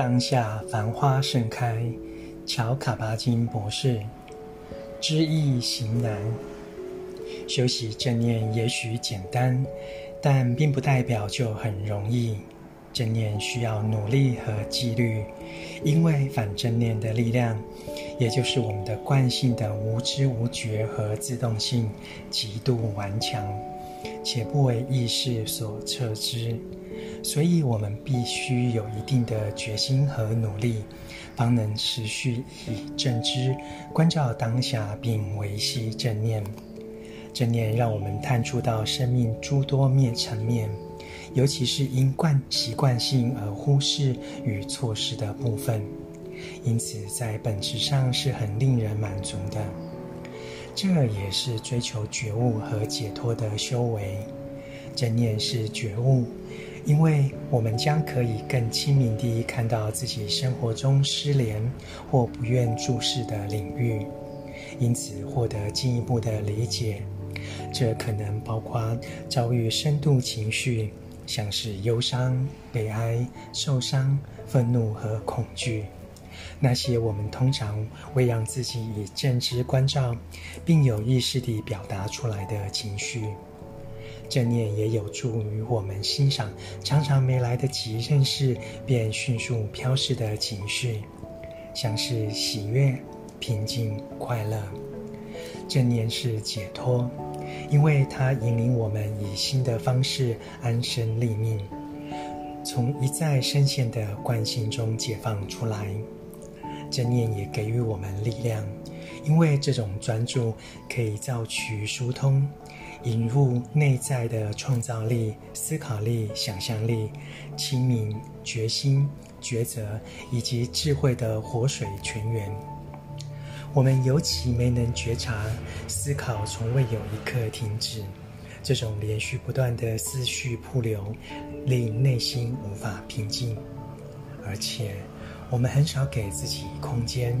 当下繁花盛开，乔卡巴金博士。知易行难，修习正念也许简单，但并不代表就很容易。正念需要努力和纪律，因为反正念的力量，也就是我们的惯性的无知无觉和自动性，极度顽强，且不为意识所测知。所以，我们必须有一定的决心和努力，方能持续以正知观照当下，并维系正念。正念让我们探触到生命诸多面层面。尤其是因惯习惯性而忽视与错失的部分，因此在本质上是很令人满足的。这也是追求觉悟和解脱的修为。正念是觉悟，因为我们将可以更清明地看到自己生活中失联或不愿注视的领域，因此获得进一步的理解。这可能包括遭遇深度情绪。像是忧伤、悲哀、受伤、愤怒和恐惧，那些我们通常会让自己以正知关照，并有意识地表达出来的情绪。正念也有助于我们欣赏常常没来得及认识便迅速飘逝的情绪，像是喜悦、平静、快乐。正念是解脱。因为它引领我们以新的方式安身立命，从一再深陷的惯性中解放出来。正念也给予我们力量，因为这种专注可以造取疏通，引入内在的创造力、思考力、想象力、清明、决心、抉择以及智慧的活水泉源。我们尤其没能觉察，思考从未有一刻停止。这种连续不断的思绪瀑流，令内心无法平静。而且，我们很少给自己空间，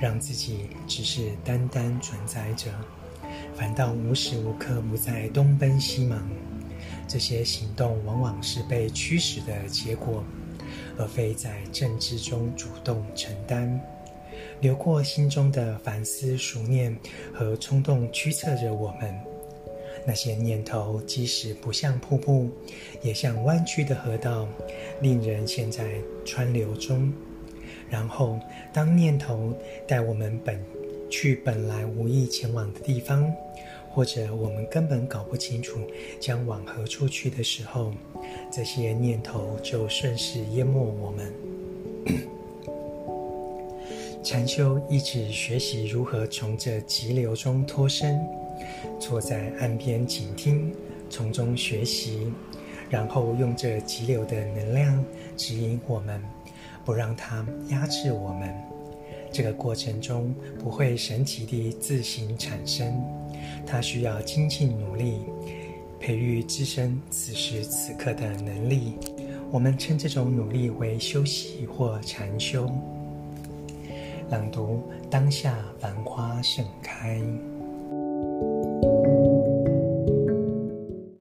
让自己只是单单存在着，反倒无时无刻不在东奔西忙。这些行动往往是被驱使的结果，而非在正知中主动承担。流过心中的烦思、熟念和冲动驱策着我们。那些念头即使不像瀑布，也像弯曲的河道，令人陷在川流中。然后，当念头带我们本去本来无意前往的地方，或者我们根本搞不清楚将往何处去的时候，这些念头就顺势淹没我们。禅修一直学习如何从这急流中脱身，坐在岸边倾听，从中学习，然后用这急流的能量指引我们，不让它压制我们。这个过程中不会神奇地自行产生，它需要精进努力，培育自身此时此刻的能力。我们称这种努力为修习或禅修。朗读：当下繁花盛开。